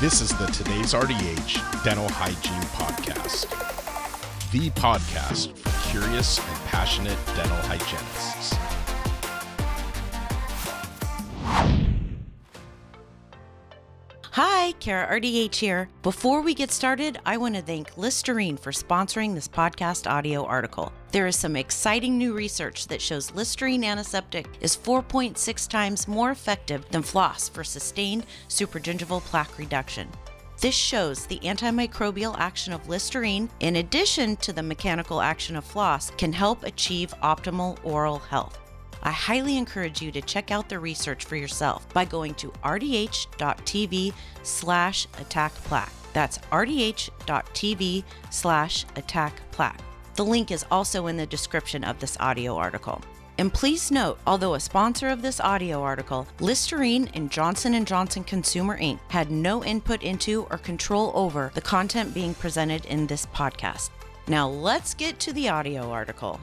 This is the Today's RDH Dental Hygiene Podcast, the podcast for curious and passionate dental hygienists. Hi, Kara RDH here. Before we get started, I want to thank Listerine for sponsoring this podcast audio article. There is some exciting new research that shows Listerine antiseptic is 4.6 times more effective than floss for sustained supragingival plaque reduction. This shows the antimicrobial action of Listerine, in addition to the mechanical action of floss, can help achieve optimal oral health. I highly encourage you to check out the research for yourself by going to rdh.tv slash attack plaque. That's rdh.tv slash attack plaque. The link is also in the description of this audio article. And please note, although a sponsor of this audio article, Listerine and Johnson & Johnson Consumer Inc. had no input into or control over the content being presented in this podcast. Now let's get to the audio article.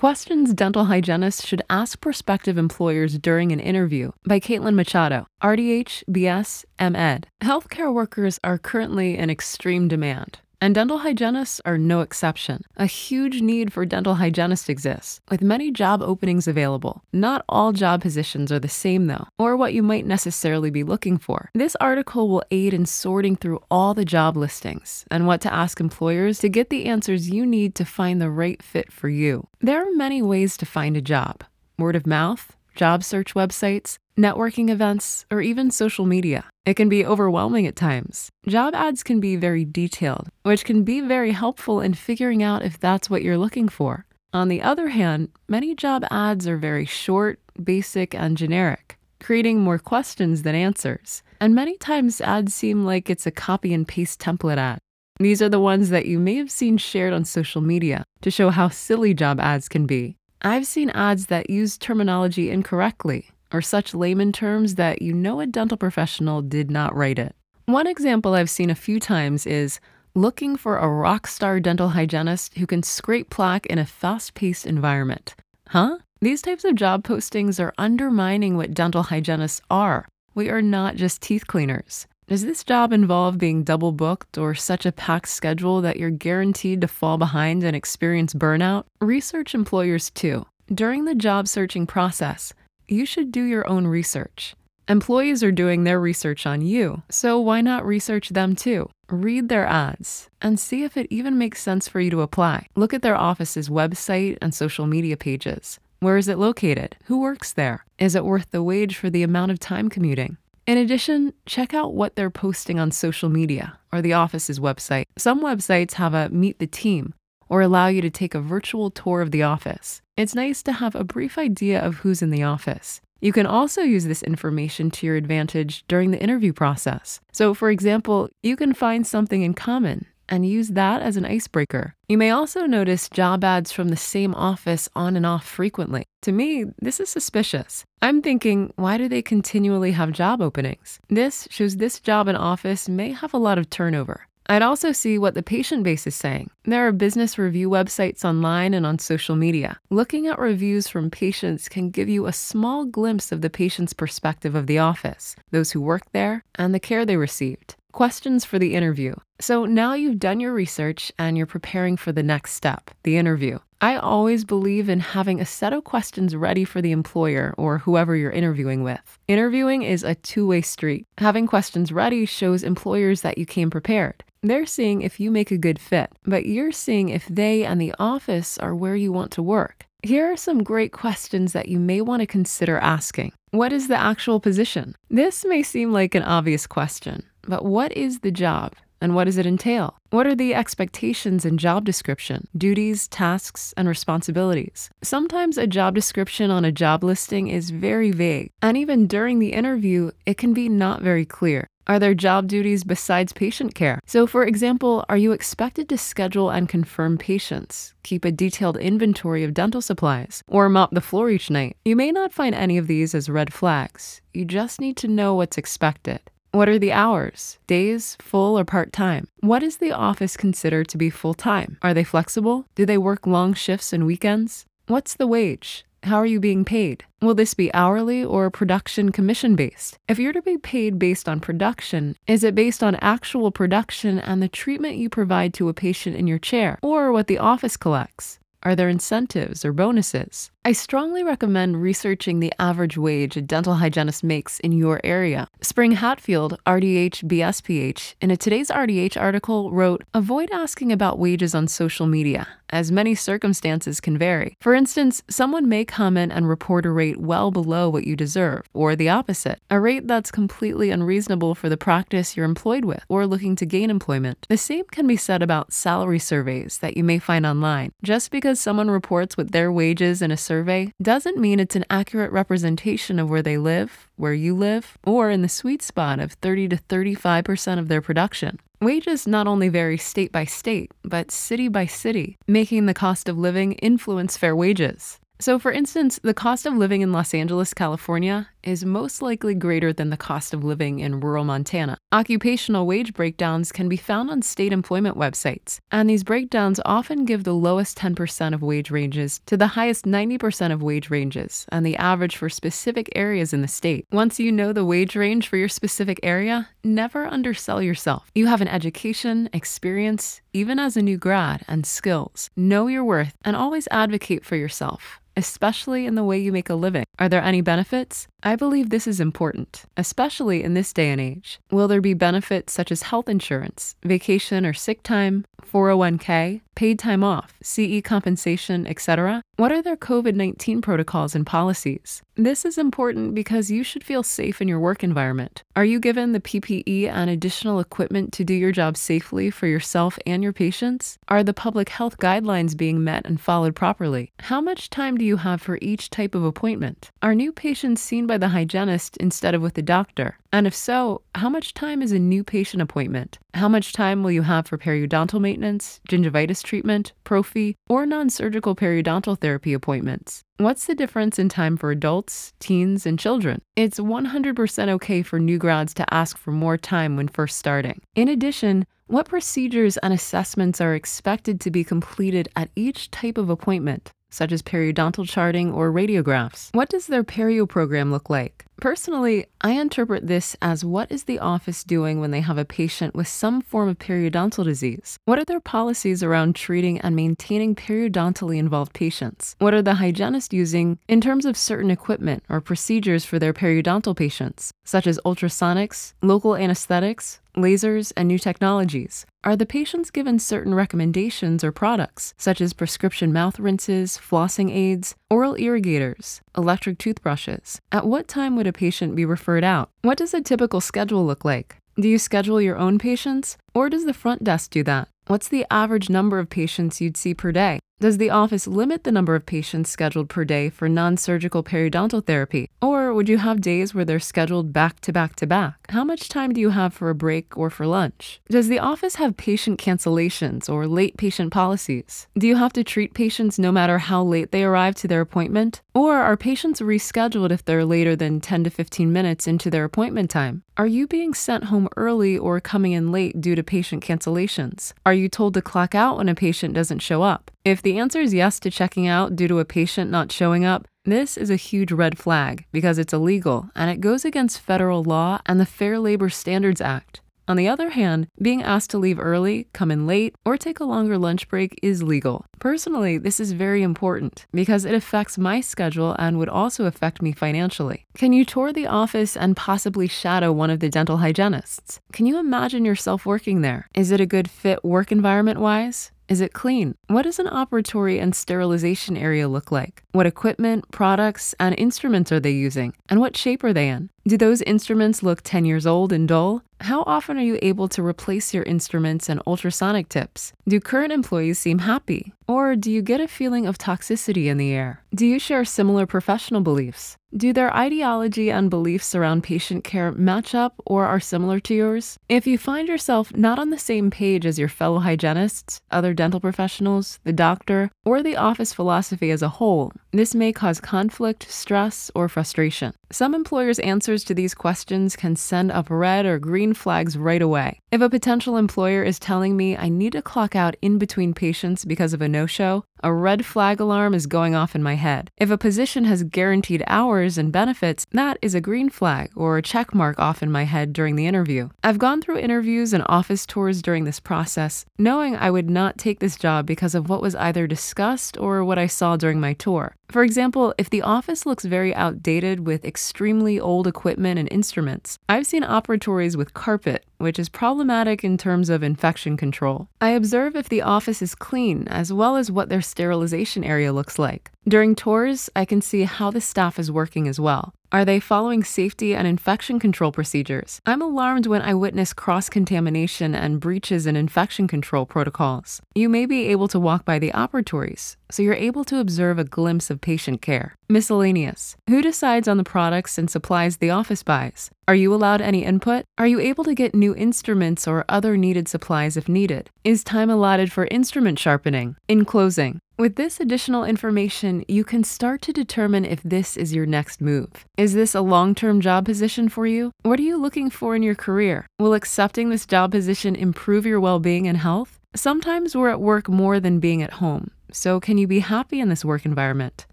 Questions dental hygienists should ask prospective employers during an interview by Caitlin Machado, RDH, BS, MEd. Healthcare workers are currently in extreme demand. And dental hygienists are no exception. A huge need for dental hygienists exists, with many job openings available. Not all job positions are the same, though, or what you might necessarily be looking for. This article will aid in sorting through all the job listings and what to ask employers to get the answers you need to find the right fit for you. There are many ways to find a job word of mouth, job search websites, networking events, or even social media. It can be overwhelming at times. Job ads can be very detailed, which can be very helpful in figuring out if that's what you're looking for. On the other hand, many job ads are very short, basic, and generic, creating more questions than answers. And many times ads seem like it's a copy and paste template ad. These are the ones that you may have seen shared on social media to show how silly job ads can be. I've seen ads that use terminology incorrectly or such layman terms that you know a dental professional did not write it. One example I've seen a few times is looking for a rock star dental hygienist who can scrape plaque in a fast paced environment. Huh? These types of job postings are undermining what dental hygienists are. We are not just teeth cleaners. Does this job involve being double booked or such a packed schedule that you're guaranteed to fall behind and experience burnout? Research employers too. During the job searching process, you should do your own research. Employees are doing their research on you, so why not research them too? Read their ads and see if it even makes sense for you to apply. Look at their office's website and social media pages. Where is it located? Who works there? Is it worth the wage for the amount of time commuting? In addition, check out what they're posting on social media or the office's website. Some websites have a meet the team or allow you to take a virtual tour of the office. It's nice to have a brief idea of who's in the office. You can also use this information to your advantage during the interview process. So, for example, you can find something in common and use that as an icebreaker. You may also notice job ads from the same office on and off frequently. To me, this is suspicious. I'm thinking, why do they continually have job openings? This shows this job and office may have a lot of turnover. I'd also see what the patient base is saying. There are business review websites online and on social media. Looking at reviews from patients can give you a small glimpse of the patient's perspective of the office, those who work there, and the care they received. Questions for the interview. So now you've done your research and you're preparing for the next step, the interview. I always believe in having a set of questions ready for the employer or whoever you're interviewing with. Interviewing is a two way street. Having questions ready shows employers that you came prepared. They're seeing if you make a good fit, but you're seeing if they and the office are where you want to work. Here are some great questions that you may want to consider asking. What is the actual position? This may seem like an obvious question, but what is the job? And what does it entail? What are the expectations and job description, duties, tasks, and responsibilities? Sometimes a job description on a job listing is very vague, and even during the interview, it can be not very clear. Are there job duties besides patient care? So, for example, are you expected to schedule and confirm patients, keep a detailed inventory of dental supplies, or mop the floor each night? You may not find any of these as red flags. You just need to know what's expected. What are the hours? Days, full or part time? What does the office consider to be full time? Are they flexible? Do they work long shifts and weekends? What's the wage? How are you being paid? Will this be hourly or production commission based? If you're to be paid based on production, is it based on actual production and the treatment you provide to a patient in your chair, or what the office collects? Are there incentives or bonuses? I strongly recommend researching the average wage a dental hygienist makes in your area. Spring Hatfield, RDH BSPH, in a today's RDH article wrote Avoid asking about wages on social media, as many circumstances can vary. For instance, someone may comment and report a rate well below what you deserve, or the opposite, a rate that's completely unreasonable for the practice you're employed with or looking to gain employment. The same can be said about salary surveys that you may find online. Just because someone reports what their wages in a survey doesn't mean it's an accurate representation of where they live, where you live, or in the sweet spot of 30 to 35% of their production. Wages not only vary state by state, but city by city, making the cost of living influence fair wages. So, for instance, the cost of living in Los Angeles, California is most likely greater than the cost of living in rural Montana. Occupational wage breakdowns can be found on state employment websites, and these breakdowns often give the lowest 10% of wage ranges to the highest 90% of wage ranges and the average for specific areas in the state. Once you know the wage range for your specific area, never undersell yourself. You have an education, experience, even as a new grad, and skills. Know your worth and always advocate for yourself especially in the way you make a living. Are there any benefits? I believe this is important, especially in this day and age. Will there be benefits such as health insurance, vacation or sick time, 401k, paid time off, CE compensation, etc.? What are their COVID 19 protocols and policies? This is important because you should feel safe in your work environment. Are you given the PPE and additional equipment to do your job safely for yourself and your patients? Are the public health guidelines being met and followed properly? How much time do you have for each type of appointment? Are new patients seen by the hygienist instead of with the doctor? And if so, how much time is a new patient appointment? How much time will you have for periodontal maintenance, gingivitis treatment, prophy, or non surgical periodontal therapy appointments? What's the difference in time for adults, teens, and children? It's 100% okay for new grads to ask for more time when first starting. In addition, what procedures and assessments are expected to be completed at each type of appointment? Such as periodontal charting or radiographs. What does their perio program look like? Personally, I interpret this as what is the office doing when they have a patient with some form of periodontal disease? What are their policies around treating and maintaining periodontally involved patients? What are the hygienists using in terms of certain equipment or procedures for their periodontal patients, such as ultrasonics, local anesthetics, lasers, and new technologies? Are the patients given certain recommendations or products, such as prescription mouth rinses, flossing aids, oral irrigators, electric toothbrushes? At what time would a patient be referred out? What does a typical schedule look like? Do you schedule your own patients, or does the front desk do that? What's the average number of patients you'd see per day? Does the office limit the number of patients scheduled per day for non surgical periodontal therapy? Or would you have days where they're scheduled back to back to back? How much time do you have for a break or for lunch? Does the office have patient cancellations or late patient policies? Do you have to treat patients no matter how late they arrive to their appointment? Or are patients rescheduled if they're later than 10 to 15 minutes into their appointment time? Are you being sent home early or coming in late due to patient cancellations? Are you told to clock out when a patient doesn't show up? If the answer is yes to checking out due to a patient not showing up, this is a huge red flag because it's illegal and it goes against federal law and the Fair Labor Standards Act. On the other hand, being asked to leave early, come in late, or take a longer lunch break is legal. Personally, this is very important because it affects my schedule and would also affect me financially. Can you tour the office and possibly shadow one of the dental hygienists? Can you imagine yourself working there? Is it a good fit work environment wise? Is it clean? What does an operatory and sterilization area look like? What equipment, products, and instruments are they using? And what shape are they in? Do those instruments look 10 years old and dull? How often are you able to replace your instruments and ultrasonic tips? Do current employees seem happy? Or do you get a feeling of toxicity in the air? Do you share similar professional beliefs? Do their ideology and beliefs around patient care match up or are similar to yours? If you find yourself not on the same page as your fellow hygienists, other dental professionals, the doctor, or the office philosophy as a whole, this may cause conflict, stress, or frustration. Some employers' answers to these questions can send up red or green flags right away. If a potential employer is telling me I need to clock out in between patients because of a no show, a red flag alarm is going off in my head. If a position has guaranteed hours and benefits, that is a green flag or a check mark off in my head during the interview. I've gone through interviews and office tours during this process, knowing I would not take this job because of what was either discussed or what I saw during my tour. For example, if the office looks very outdated with extremely old equipment and instruments, I've seen operatories with carpet, which is problematic in terms of infection control. I observe if the office is clean, as well as what their sterilization area looks like. During tours, I can see how the staff is working as well. Are they following safety and infection control procedures? I'm alarmed when I witness cross contamination and breaches in infection control protocols. You may be able to walk by the operatories, so you're able to observe a glimpse of patient care. Miscellaneous. Who decides on the products and supplies the office buys? Are you allowed any input? Are you able to get new instruments or other needed supplies if needed? Is time allotted for instrument sharpening? In closing, with this additional information, you can start to determine if this is your next move. Is this a long term job position for you? What are you looking for in your career? Will accepting this job position improve your well being and health? Sometimes we're at work more than being at home, so can you be happy in this work environment?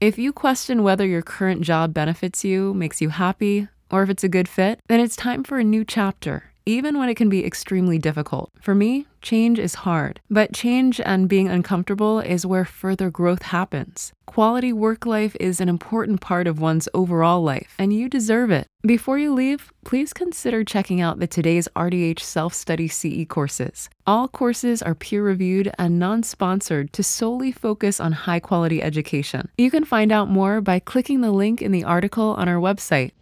If you question whether your current job benefits you, makes you happy, or if it's a good fit, then it's time for a new chapter even when it can be extremely difficult. For me, change is hard, but change and being uncomfortable is where further growth happens. Quality work life is an important part of one's overall life, and you deserve it. Before you leave, please consider checking out the today's RDH self study CE courses. All courses are peer reviewed and non sponsored to solely focus on high quality education. You can find out more by clicking the link in the article on our website.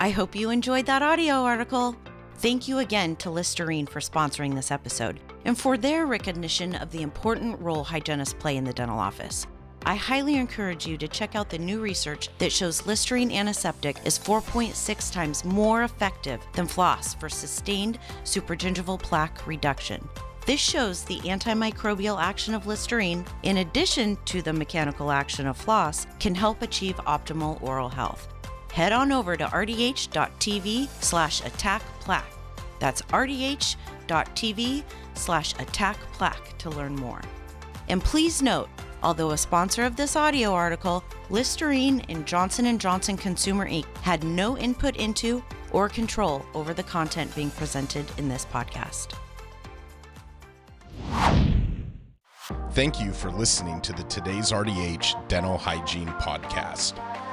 I hope you enjoyed that audio article. Thank you again to Listerine for sponsoring this episode and for their recognition of the important role hygienists play in the dental office. I highly encourage you to check out the new research that shows Listerine antiseptic is 4.6 times more effective than floss for sustained supragingival plaque reduction. This shows the antimicrobial action of Listerine, in addition to the mechanical action of floss, can help achieve optimal oral health head on over to rdh.tv slash attack plaque. That's rdh.tv slash attack plaque to learn more. And please note, although a sponsor of this audio article, Listerine and Johnson & Johnson Consumer Inc. had no input into or control over the content being presented in this podcast. Thank you for listening to the Today's RDH Dental Hygiene Podcast.